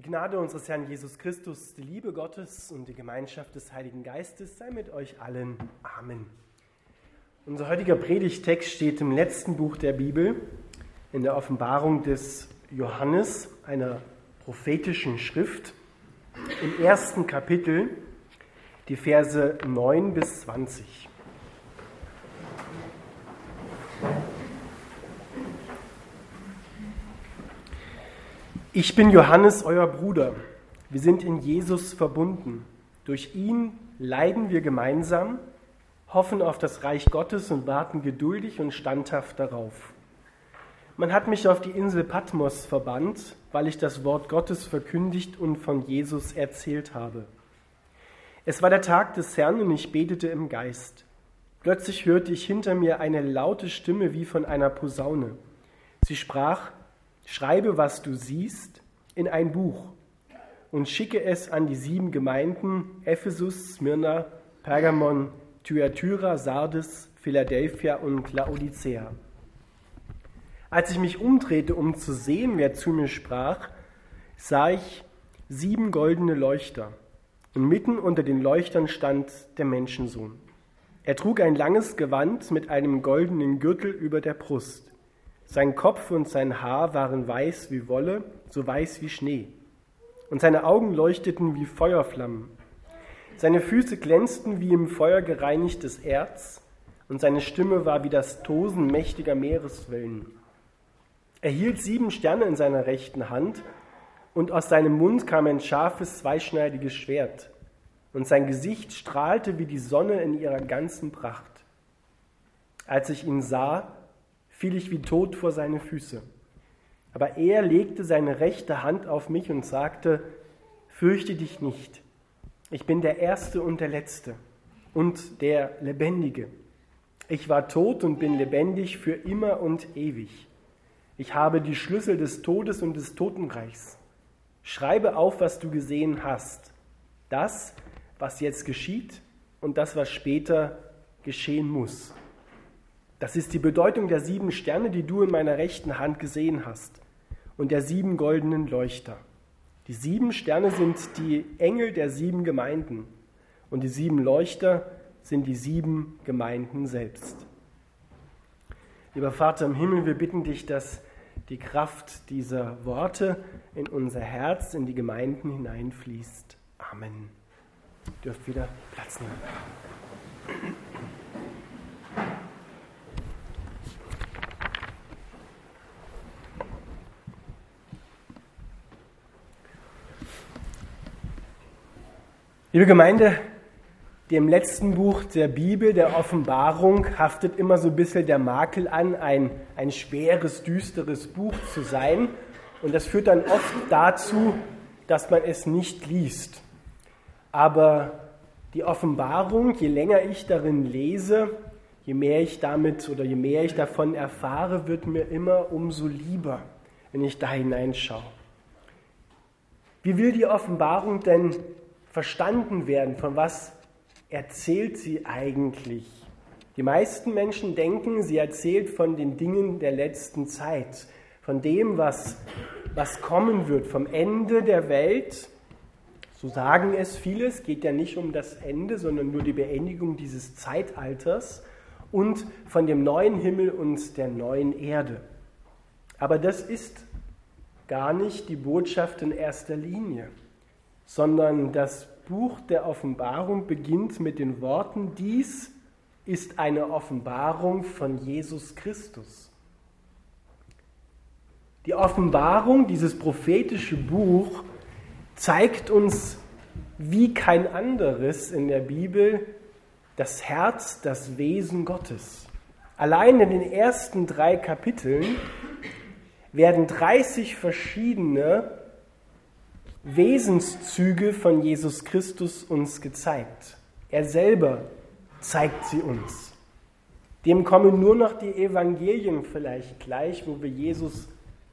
Die Gnade unseres Herrn Jesus Christus, die Liebe Gottes und die Gemeinschaft des Heiligen Geistes sei mit euch allen. Amen. Unser heutiger Predigtext steht im letzten Buch der Bibel, in der Offenbarung des Johannes, einer prophetischen Schrift, im ersten Kapitel, die Verse 9 bis 20. Ich bin Johannes, euer Bruder. Wir sind in Jesus verbunden. Durch ihn leiden wir gemeinsam, hoffen auf das Reich Gottes und warten geduldig und standhaft darauf. Man hat mich auf die Insel Patmos verbannt, weil ich das Wort Gottes verkündigt und von Jesus erzählt habe. Es war der Tag des Herrn und ich betete im Geist. Plötzlich hörte ich hinter mir eine laute Stimme wie von einer Posaune. Sie sprach, Schreibe, was du siehst, in ein Buch und schicke es an die sieben Gemeinden Ephesus, Smyrna, Pergamon, Thyatira, Sardes, Philadelphia und Laodicea. Als ich mich umdrehte, um zu sehen, wer zu mir sprach, sah ich sieben goldene Leuchter. Und mitten unter den Leuchtern stand der Menschensohn. Er trug ein langes Gewand mit einem goldenen Gürtel über der Brust. Sein Kopf und sein Haar waren weiß wie Wolle, so weiß wie Schnee. Und seine Augen leuchteten wie Feuerflammen. Seine Füße glänzten wie im Feuer gereinigtes Erz, und seine Stimme war wie das Tosen mächtiger Meereswellen. Er hielt sieben Sterne in seiner rechten Hand, und aus seinem Mund kam ein scharfes, zweischneidiges Schwert, und sein Gesicht strahlte wie die Sonne in ihrer ganzen Pracht. Als ich ihn sah, fiel ich wie tot vor seine Füße. Aber er legte seine rechte Hand auf mich und sagte, fürchte dich nicht, ich bin der Erste und der Letzte und der Lebendige. Ich war tot und bin lebendig für immer und ewig. Ich habe die Schlüssel des Todes und des Totenreichs. Schreibe auf, was du gesehen hast. Das, was jetzt geschieht und das, was später geschehen muss. Das ist die Bedeutung der sieben Sterne, die du in meiner rechten Hand gesehen hast, und der sieben goldenen Leuchter. Die sieben Sterne sind die Engel der sieben Gemeinden, und die sieben Leuchter sind die sieben Gemeinden selbst. Lieber Vater im Himmel, wir bitten dich, dass die Kraft dieser Worte in unser Herz, in die Gemeinden hineinfließt. Amen. Ihr dürft wieder Platz nehmen. Liebe Gemeinde, dem letzten Buch der Bibel, der Offenbarung, haftet immer so ein bisschen der Makel an, ein, ein schweres, düsteres Buch zu sein. Und das führt dann oft dazu, dass man es nicht liest. Aber die Offenbarung, je länger ich darin lese, je mehr ich damit oder je mehr ich davon erfahre, wird mir immer umso lieber, wenn ich da hineinschaue. Wie will die Offenbarung denn verstanden werden, von was erzählt sie eigentlich? Die meisten Menschen denken, sie erzählt von den Dingen der letzten Zeit, von dem, was, was kommen wird, vom Ende der Welt. So sagen es viele, es geht ja nicht um das Ende, sondern nur die Beendigung dieses Zeitalters und von dem neuen Himmel und der neuen Erde. Aber das ist gar nicht die Botschaft in erster Linie sondern das Buch der Offenbarung beginnt mit den Worten, dies ist eine Offenbarung von Jesus Christus. Die Offenbarung, dieses prophetische Buch, zeigt uns wie kein anderes in der Bibel das Herz, das Wesen Gottes. Allein in den ersten drei Kapiteln werden 30 verschiedene Wesenszüge von Jesus Christus uns gezeigt. Er selber zeigt sie uns. Dem kommen nur noch die Evangelien vielleicht gleich, wo wir Jesus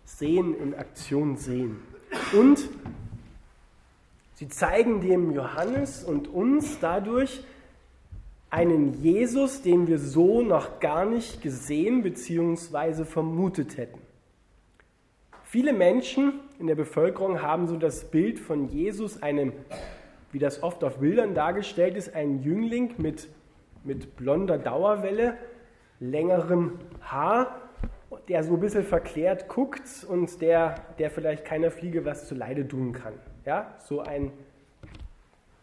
sehen, in Aktion sehen. Und sie zeigen dem Johannes und uns dadurch einen Jesus, den wir so noch gar nicht gesehen bzw. vermutet hätten. Viele Menschen in der Bevölkerung haben so das Bild von Jesus, einem, wie das oft auf Bildern dargestellt ist, ein Jüngling mit, mit blonder Dauerwelle, längerem Haar, der so ein bisschen verklärt guckt und der, der vielleicht keiner Fliege was zu Leide tun kann. Ja, so ein,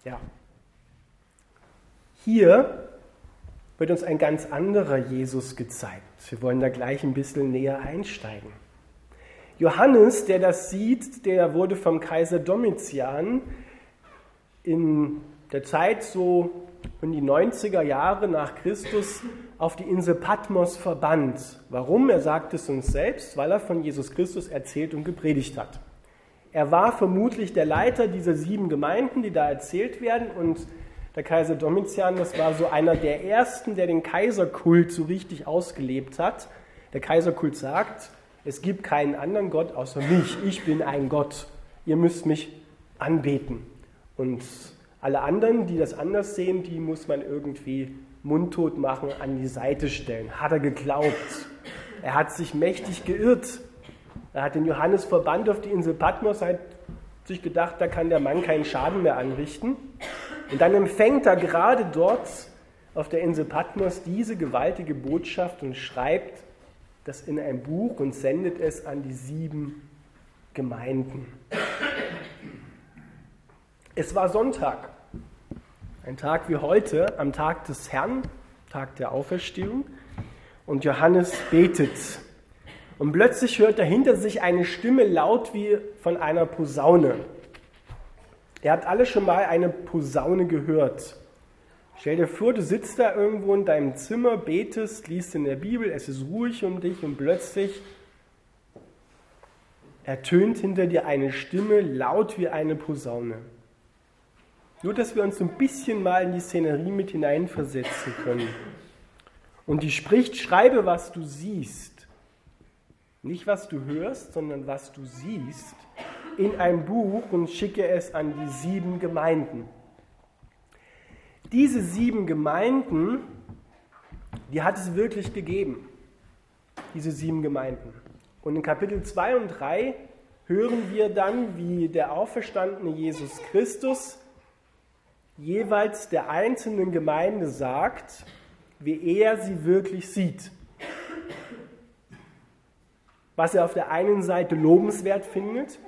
ja. Hier wird uns ein ganz anderer Jesus gezeigt. Wir wollen da gleich ein bisschen näher einsteigen. Johannes, der das sieht, der wurde vom Kaiser Domitian in der Zeit so in die 90er Jahre nach Christus auf die Insel Patmos verbannt. Warum? Er sagt es uns selbst, weil er von Jesus Christus erzählt und gepredigt hat. Er war vermutlich der Leiter dieser sieben Gemeinden, die da erzählt werden und der Kaiser Domitian, das war so einer der ersten, der den Kaiserkult so richtig ausgelebt hat. Der Kaiserkult sagt, es gibt keinen anderen Gott außer mich. Ich bin ein Gott. Ihr müsst mich anbeten. Und alle anderen, die das anders sehen, die muss man irgendwie mundtot machen, an die Seite stellen. Hat er geglaubt. Er hat sich mächtig geirrt. Er hat den Johannes verbannt auf die Insel Patmos, hat sich gedacht, da kann der Mann keinen Schaden mehr anrichten. Und dann empfängt er gerade dort auf der Insel Patmos diese gewaltige Botschaft und schreibt das in ein Buch und sendet es an die sieben Gemeinden. Es war Sonntag, ein Tag wie heute, am Tag des Herrn, Tag der Auferstehung, und Johannes betet. Und plötzlich hört er hinter sich eine Stimme laut wie von einer Posaune. Ihr habt alle schon mal eine Posaune gehört. Stell dir vor, du sitzt da irgendwo in deinem Zimmer, betest, liest in der Bibel, es ist ruhig um dich und plötzlich ertönt hinter dir eine Stimme laut wie eine Posaune. Nur, dass wir uns ein bisschen mal in die Szenerie mit hineinversetzen können. Und die spricht, schreibe, was du siehst. Nicht, was du hörst, sondern was du siehst in ein Buch und schicke es an die sieben Gemeinden. Diese sieben Gemeinden, die hat es wirklich gegeben, diese sieben Gemeinden. Und in Kapitel 2 und 3 hören wir dann, wie der auferstandene Jesus Christus jeweils der einzelnen Gemeinde sagt, wie er sie wirklich sieht. Was er auf der einen Seite lobenswert findet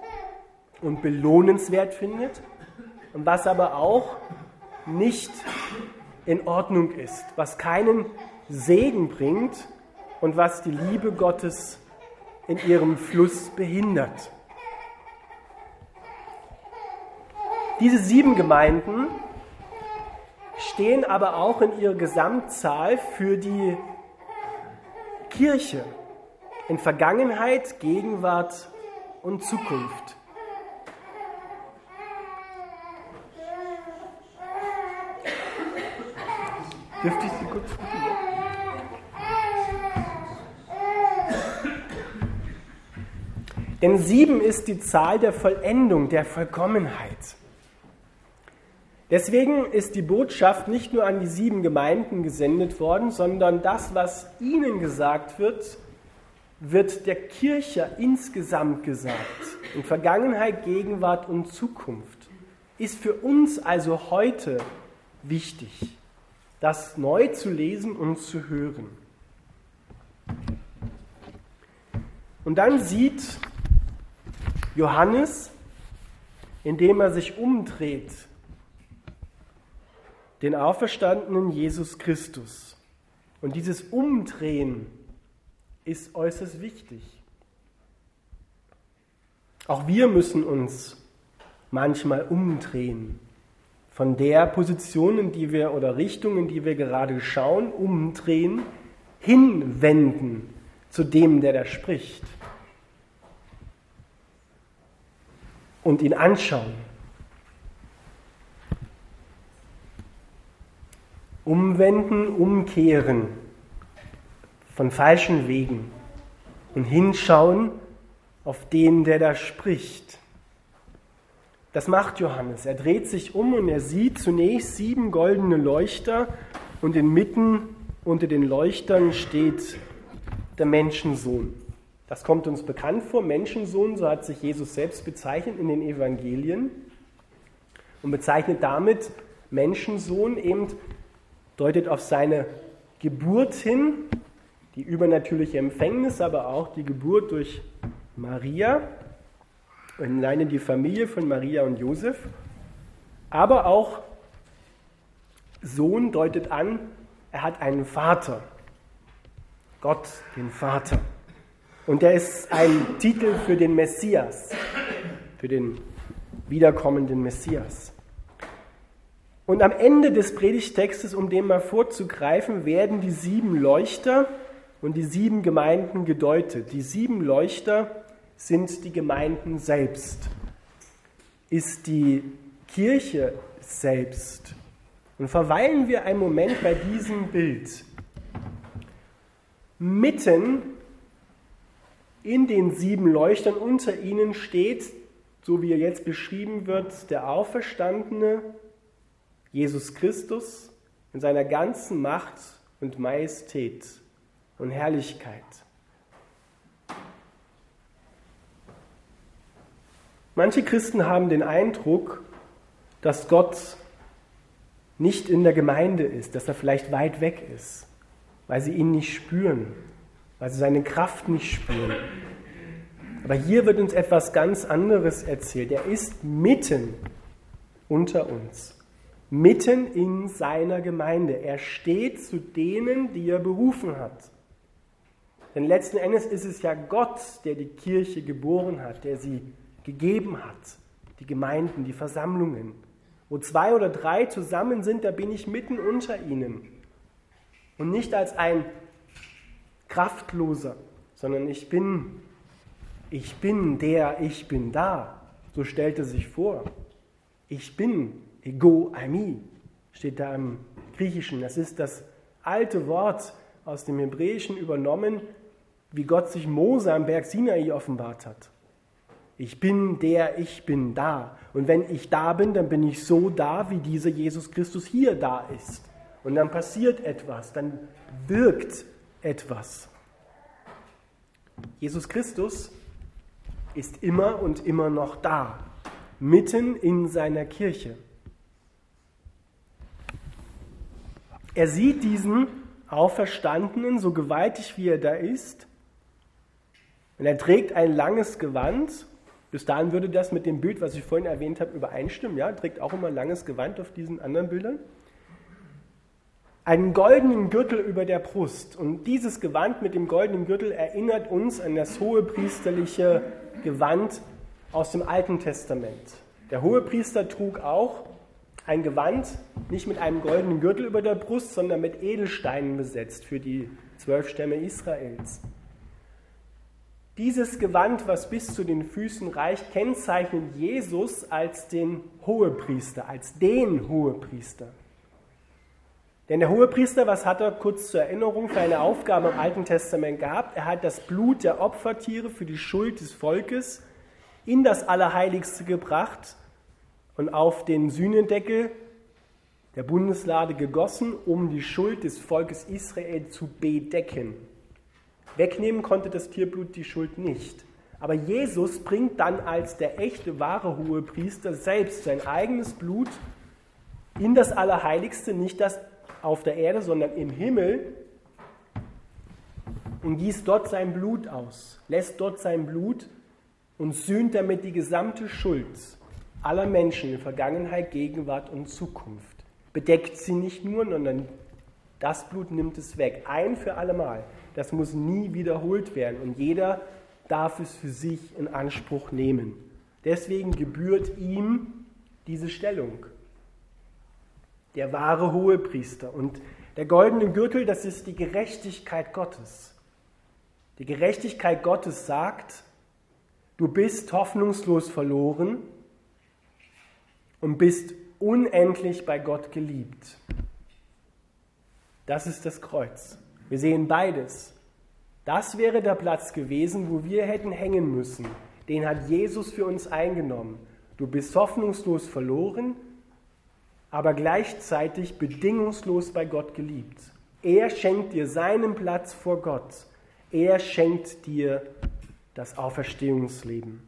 und belohnenswert findet und was aber auch nicht in Ordnung ist, was keinen Segen bringt und was die Liebe Gottes in ihrem Fluss behindert. Diese sieben Gemeinden stehen aber auch in ihrer Gesamtzahl für die Kirche in Vergangenheit, Gegenwart und Zukunft. Dürfte ich Sie kurz bitten? Denn sieben ist die Zahl der Vollendung, der Vollkommenheit. Deswegen ist die Botschaft nicht nur an die sieben Gemeinden gesendet worden, sondern das, was ihnen gesagt wird, wird der Kirche insgesamt gesagt. In Vergangenheit, Gegenwart und Zukunft. Ist für uns also heute wichtig das neu zu lesen und zu hören. Und dann sieht Johannes, indem er sich umdreht, den auferstandenen Jesus Christus. Und dieses Umdrehen ist äußerst wichtig. Auch wir müssen uns manchmal umdrehen von der Position, in die wir oder Richtung, in die wir gerade schauen, umdrehen, hinwenden zu dem, der da spricht. Und ihn anschauen. Umwenden, umkehren von falschen Wegen und hinschauen auf den, der da spricht. Das macht Johannes. Er dreht sich um und er sieht zunächst sieben goldene Leuchter und inmitten unter den Leuchtern steht der Menschensohn. Das kommt uns bekannt vor. Menschensohn, so hat sich Jesus selbst bezeichnet in den Evangelien und bezeichnet damit Menschensohn eben, deutet auf seine Geburt hin, die übernatürliche Empfängnis, aber auch die Geburt durch Maria und alleine die Familie von Maria und Josef. Aber auch Sohn deutet an, er hat einen Vater, Gott, den Vater. Und er ist ein Titel für den Messias, für den wiederkommenden Messias. Und am Ende des Predigtextes, um dem mal vorzugreifen, werden die sieben Leuchter und die sieben Gemeinden gedeutet. Die sieben Leuchter sind die Gemeinden selbst, ist die Kirche selbst. Und verweilen wir einen Moment bei diesem Bild. Mitten in den sieben Leuchtern unter ihnen steht, so wie er jetzt beschrieben wird, der Auferstandene, Jesus Christus, in seiner ganzen Macht und Majestät und Herrlichkeit. Manche Christen haben den Eindruck, dass Gott nicht in der Gemeinde ist, dass er vielleicht weit weg ist, weil sie ihn nicht spüren, weil sie seine Kraft nicht spüren. Aber hier wird uns etwas ganz anderes erzählt. Er ist mitten unter uns, mitten in seiner Gemeinde. Er steht zu denen, die er berufen hat. Denn letzten Endes ist es ja Gott, der die Kirche geboren hat, der sie gegeben hat, die Gemeinden, die Versammlungen. Wo zwei oder drei zusammen sind, da bin ich mitten unter ihnen. Und nicht als ein Kraftloser, sondern ich bin, ich bin der, ich bin da. So stellt er sich vor. Ich bin, ego eimi, steht da im Griechischen. Das ist das alte Wort aus dem Hebräischen übernommen, wie Gott sich Mose am Berg Sinai offenbart hat. Ich bin der, ich bin da. Und wenn ich da bin, dann bin ich so da, wie dieser Jesus Christus hier da ist. Und dann passiert etwas, dann wirkt etwas. Jesus Christus ist immer und immer noch da, mitten in seiner Kirche. Er sieht diesen Auferstandenen, so gewaltig wie er da ist, und er trägt ein langes Gewand bis dahin würde das mit dem Bild, was ich vorhin erwähnt habe, übereinstimmen. Ja, trägt auch immer langes Gewand auf diesen anderen Bildern. Einen goldenen Gürtel über der Brust. Und dieses Gewand mit dem goldenen Gürtel erinnert uns an das hohepriesterliche Gewand aus dem Alten Testament. Der Hohepriester trug auch ein Gewand, nicht mit einem goldenen Gürtel über der Brust, sondern mit Edelsteinen besetzt für die zwölf Stämme Israels. Dieses Gewand, was bis zu den Füßen reicht, kennzeichnet Jesus als den Hohepriester, als den Hohepriester. Denn der Hohepriester, was hat er kurz zur Erinnerung für eine Aufgabe im Alten Testament gehabt? Er hat das Blut der Opfertiere für die Schuld des Volkes in das Allerheiligste gebracht und auf den Sühnendeckel der Bundeslade gegossen, um die Schuld des Volkes Israel zu bedecken. Wegnehmen konnte das Tierblut die Schuld nicht. Aber Jesus bringt dann als der echte, wahre Hohepriester selbst sein eigenes Blut in das Allerheiligste, nicht das auf der Erde, sondern im Himmel und gießt dort sein Blut aus, lässt dort sein Blut und sühnt damit die gesamte Schuld aller Menschen in Vergangenheit, Gegenwart und Zukunft. Bedeckt sie nicht nur, sondern das Blut nimmt es weg, ein für allemal das muss nie wiederholt werden und jeder darf es für sich in Anspruch nehmen. Deswegen gebührt ihm diese Stellung. Der wahre Hohepriester. Und der goldene Gürtel, das ist die Gerechtigkeit Gottes. Die Gerechtigkeit Gottes sagt, du bist hoffnungslos verloren und bist unendlich bei Gott geliebt. Das ist das Kreuz. Wir sehen beides. Das wäre der Platz gewesen, wo wir hätten hängen müssen. Den hat Jesus für uns eingenommen. Du bist hoffnungslos verloren, aber gleichzeitig bedingungslos bei Gott geliebt. Er schenkt dir seinen Platz vor Gott. Er schenkt dir das Auferstehungsleben.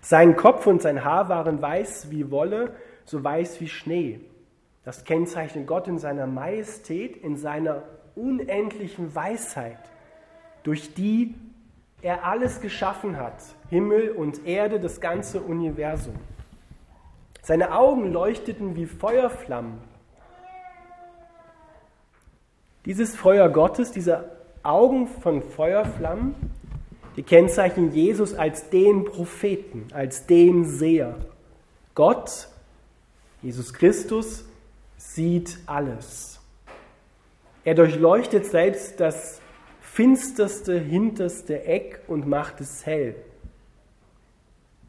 Sein Kopf und sein Haar waren weiß wie Wolle, so weiß wie Schnee. Das kennzeichnet Gott in seiner Majestät, in seiner unendlichen Weisheit, durch die er alles geschaffen hat, Himmel und Erde, das ganze Universum. Seine Augen leuchteten wie Feuerflammen. Dieses Feuer Gottes, diese Augen von Feuerflammen, die kennzeichnen Jesus als den Propheten, als den Seher. Gott, Jesus Christus, sieht alles. Er durchleuchtet selbst das finsterste, hinterste Eck und macht es hell.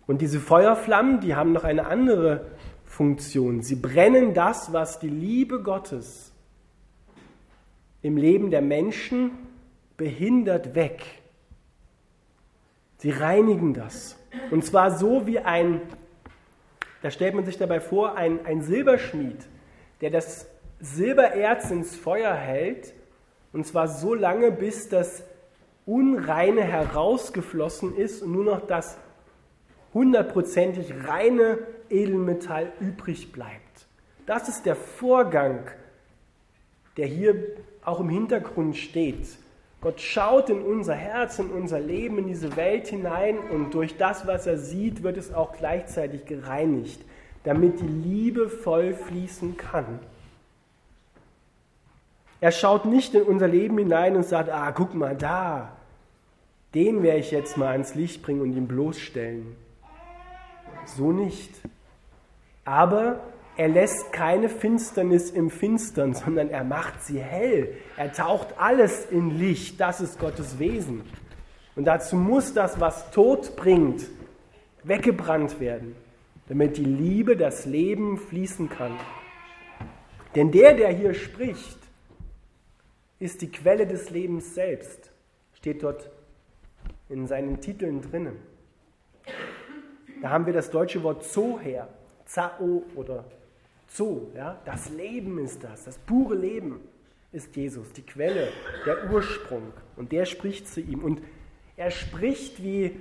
Und diese Feuerflammen, die haben noch eine andere Funktion. Sie brennen das, was die Liebe Gottes im Leben der Menschen behindert, weg. Sie reinigen das. Und zwar so wie ein, da stellt man sich dabei vor, ein, ein Silberschmied, der das Silbererz ins Feuer hält, und zwar so lange, bis das Unreine herausgeflossen ist und nur noch das hundertprozentig reine Edelmetall übrig bleibt. Das ist der Vorgang, der hier auch im Hintergrund steht. Gott schaut in unser Herz, in unser Leben, in diese Welt hinein und durch das, was er sieht, wird es auch gleichzeitig gereinigt, damit die Liebe voll fließen kann. Er schaut nicht in unser Leben hinein und sagt, ah, guck mal da, den werde ich jetzt mal ans Licht bringen und ihn bloßstellen. So nicht. Aber er lässt keine Finsternis im Finstern, sondern er macht sie hell. Er taucht alles in Licht. Das ist Gottes Wesen. Und dazu muss das, was Tod bringt, weggebrannt werden, damit die Liebe, das Leben fließen kann. Denn der, der hier spricht, ist die Quelle des Lebens selbst, steht dort in seinen Titeln drinnen. Da haben wir das deutsche Wort Zoher, Zao oder Zo. Ja? Das Leben ist das, das pure Leben ist Jesus, die Quelle, der Ursprung. Und der spricht zu ihm. Und er spricht wie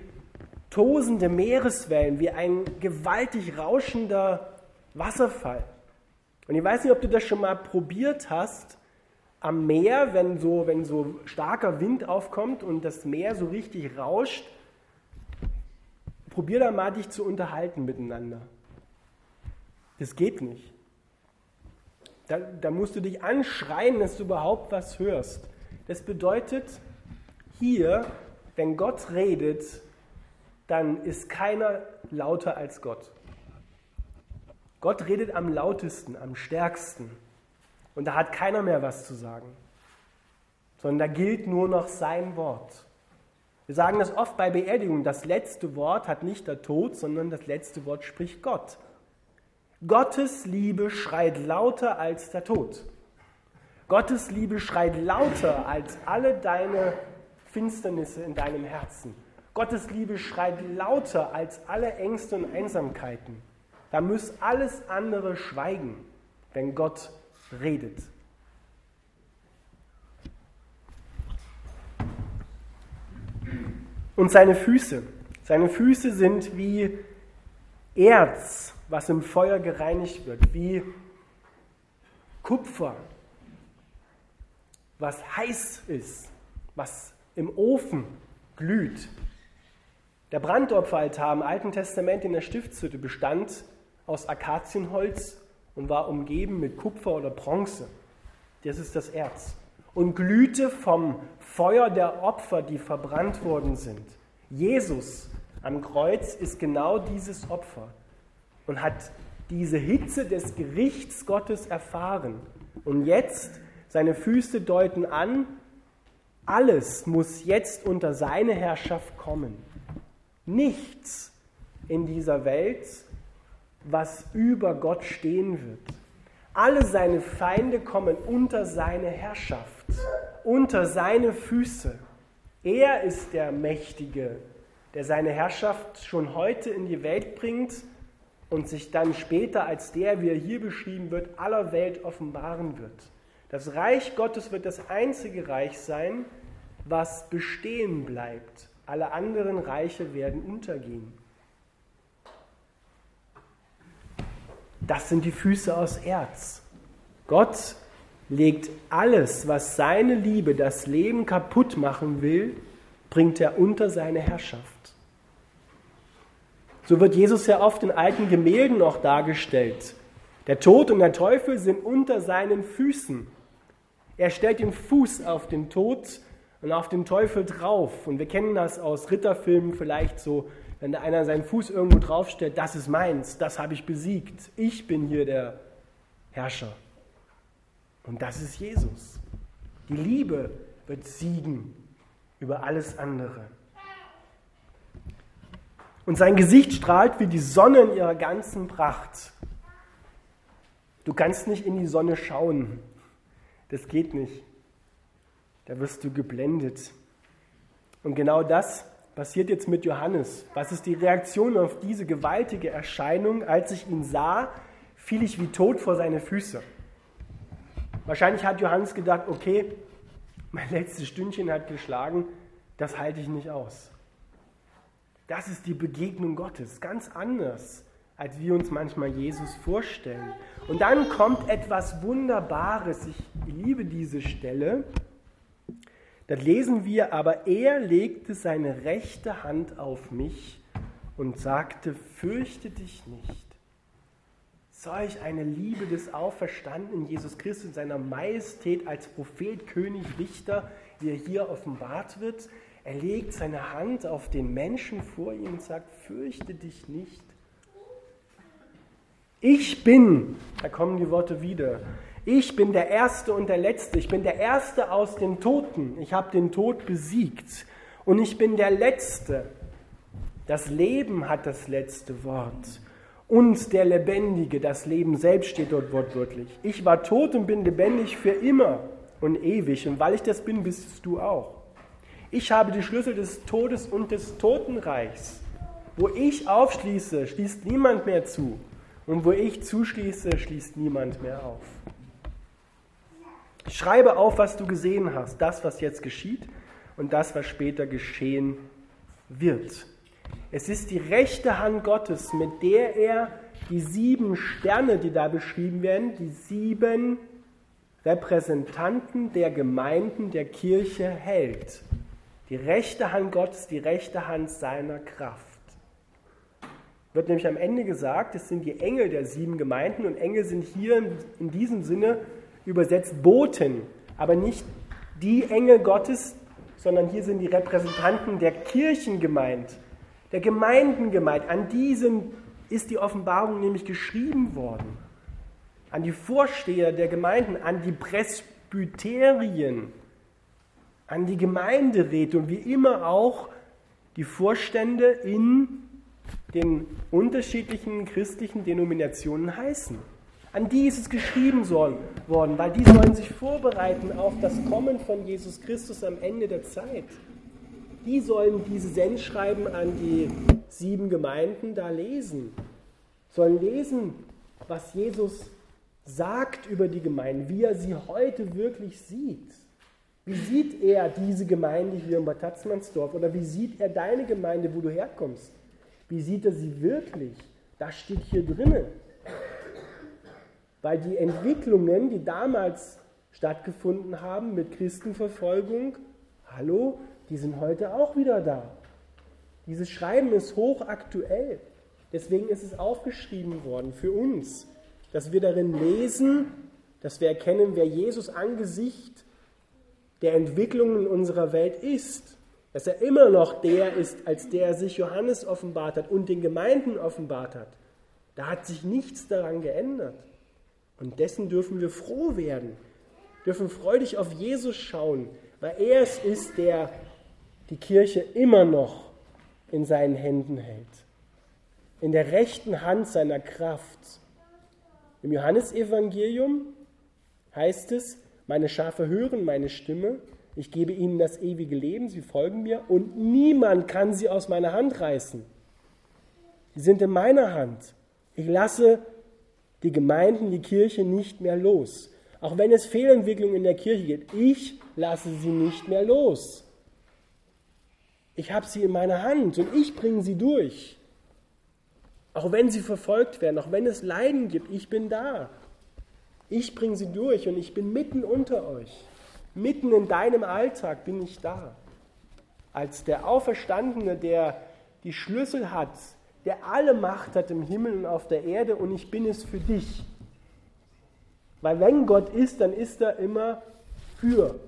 tosende Meereswellen, wie ein gewaltig rauschender Wasserfall. Und ich weiß nicht, ob du das schon mal probiert hast, am Meer, wenn so, wenn so starker Wind aufkommt und das Meer so richtig rauscht, probier da mal dich zu unterhalten miteinander. Das geht nicht. Da, da musst du dich anschreien, dass du überhaupt was hörst. Das bedeutet, hier, wenn Gott redet, dann ist keiner lauter als Gott. Gott redet am lautesten, am stärksten. Und da hat keiner mehr was zu sagen, sondern da gilt nur noch sein Wort. Wir sagen das oft bei Beerdigungen. Das letzte Wort hat nicht der Tod, sondern das letzte Wort spricht Gott. Gottes Liebe schreit lauter als der Tod. Gottes Liebe schreit lauter als alle deine Finsternisse in deinem Herzen. Gottes Liebe schreit lauter als alle Ängste und Einsamkeiten. Da muss alles andere schweigen, wenn Gott redet. Und seine Füße. Seine Füße sind wie Erz, was im Feuer gereinigt wird, wie Kupfer, was heiß ist, was im Ofen glüht. Der Brandopferaltar im Alten Testament in der Stiftshütte bestand aus Akazienholz und war umgeben mit Kupfer oder Bronze. Das ist das Erz. Und glühte vom Feuer der Opfer, die verbrannt worden sind. Jesus am Kreuz ist genau dieses Opfer und hat diese Hitze des Gerichts Gottes erfahren. Und jetzt, seine Füße deuten an, alles muss jetzt unter seine Herrschaft kommen. Nichts in dieser Welt was über Gott stehen wird. Alle seine Feinde kommen unter seine Herrschaft, unter seine Füße. Er ist der Mächtige, der seine Herrschaft schon heute in die Welt bringt und sich dann später als der, wie er hier beschrieben wird, aller Welt offenbaren wird. Das Reich Gottes wird das einzige Reich sein, was bestehen bleibt. Alle anderen Reiche werden untergehen. Das sind die Füße aus Erz. Gott legt alles, was seine Liebe, das Leben kaputt machen will, bringt er unter seine Herrschaft. So wird Jesus ja oft in alten Gemälden noch dargestellt. Der Tod und der Teufel sind unter seinen Füßen. Er stellt den Fuß auf den Tod und auf den Teufel drauf. Und wir kennen das aus Ritterfilmen vielleicht so, wenn einer seinen Fuß irgendwo draufstellt, das ist meins, das habe ich besiegt. Ich bin hier der Herrscher. Und das ist Jesus. Die Liebe wird siegen über alles andere. Und sein Gesicht strahlt wie die Sonne in ihrer ganzen Pracht. Du kannst nicht in die Sonne schauen. Das geht nicht. Da wirst du geblendet. Und genau das passiert jetzt mit Johannes. Was ist die Reaktion auf diese gewaltige Erscheinung? Als ich ihn sah, fiel ich wie tot vor seine Füße. Wahrscheinlich hat Johannes gedacht, okay, mein letztes Stündchen hat geschlagen, das halte ich nicht aus. Das ist die Begegnung Gottes, ganz anders, als wir uns manchmal Jesus vorstellen. Und dann kommt etwas Wunderbares. Ich liebe diese Stelle. Da lesen wir, aber er legte seine rechte Hand auf mich und sagte, fürchte dich nicht. Solch eine Liebe des Auferstandenen Jesus Christus in seiner Majestät als Prophet, König, Richter, wie er hier offenbart wird. Er legt seine Hand auf den Menschen vor ihm und sagt, fürchte dich nicht. Ich bin, da kommen die Worte wieder, ich bin der Erste und der Letzte, ich bin der Erste aus den Toten, ich habe den Tod besiegt und ich bin der Letzte. Das Leben hat das letzte Wort und der Lebendige, das Leben selbst steht dort wortwörtlich. Ich war tot und bin lebendig für immer und ewig und weil ich das bin, bist du auch. Ich habe die Schlüssel des Todes und des Totenreichs. Wo ich aufschließe, schließt niemand mehr zu. Und wo ich zuschließe, schließt niemand mehr auf. Schreibe auf, was du gesehen hast, das, was jetzt geschieht und das, was später geschehen wird. Es ist die rechte Hand Gottes, mit der er die sieben Sterne, die da beschrieben werden, die sieben Repräsentanten der Gemeinden der Kirche hält. Die rechte Hand Gottes, die rechte Hand seiner Kraft. Wird nämlich am Ende gesagt, es sind die Engel der sieben Gemeinden und Engel sind hier in diesem Sinne übersetzt Boten, aber nicht die Engel Gottes, sondern hier sind die Repräsentanten der Kirchen gemeint, der Gemeinden gemeint. An diesen ist die Offenbarung nämlich geschrieben worden. An die Vorsteher der Gemeinden, an die Presbyterien, an die Gemeinderäte und wie immer auch die Vorstände in den unterschiedlichen christlichen Denominationen heißen. An die ist es geschrieben worden, weil die sollen sich vorbereiten auf das Kommen von Jesus Christus am Ende der Zeit. Die sollen diese Sendschreiben an die sieben Gemeinden da lesen, sollen lesen, was Jesus sagt über die Gemeinden, wie er sie heute wirklich sieht. Wie sieht er diese Gemeinde hier in Bad Tatzmannsdorf? Oder wie sieht er deine Gemeinde, wo du herkommst? Wie sieht er sie wirklich? Das steht hier drinnen. Weil die Entwicklungen, die damals stattgefunden haben mit Christenverfolgung, hallo, die sind heute auch wieder da. Dieses Schreiben ist hochaktuell. Deswegen ist es aufgeschrieben worden für uns, dass wir darin lesen, dass wir erkennen, wer Jesus Angesicht der Entwicklungen unserer Welt ist, dass er immer noch der ist, als der sich Johannes offenbart hat und den Gemeinden offenbart hat. Da hat sich nichts daran geändert. Und dessen dürfen wir froh werden, dürfen freudig auf Jesus schauen, weil er es ist, der die Kirche immer noch in seinen Händen hält, in der rechten Hand seiner Kraft. Im Johannesevangelium heißt es, meine Schafe hören meine Stimme, ich gebe ihnen das ewige Leben, sie folgen mir und niemand kann sie aus meiner Hand reißen. Sie sind in meiner Hand. Ich lasse die Gemeinden, die Kirche nicht mehr los. Auch wenn es Fehlentwicklungen in der Kirche gibt, ich lasse sie nicht mehr los. Ich habe sie in meiner Hand und ich bringe sie durch. Auch wenn sie verfolgt werden, auch wenn es Leiden gibt, ich bin da. Ich bringe sie durch und ich bin mitten unter euch. Mitten in deinem Alltag bin ich da. Als der Auferstandene, der die Schlüssel hat, der alle Macht hat im Himmel und auf der Erde und ich bin es für dich. Weil wenn Gott ist, dann ist er immer für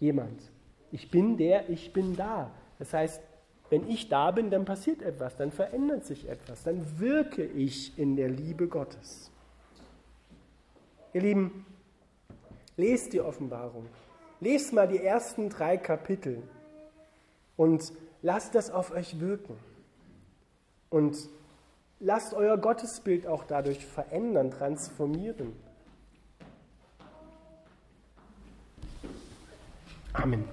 jemand. Ich bin der, ich bin da. Das heißt, wenn ich da bin, dann passiert etwas, dann verändert sich etwas, dann wirke ich in der Liebe Gottes. Ihr Lieben, lest die Offenbarung. Lest mal die ersten drei Kapitel und lasst das auf euch wirken. Und lasst euer Gottesbild auch dadurch verändern, transformieren. Amen.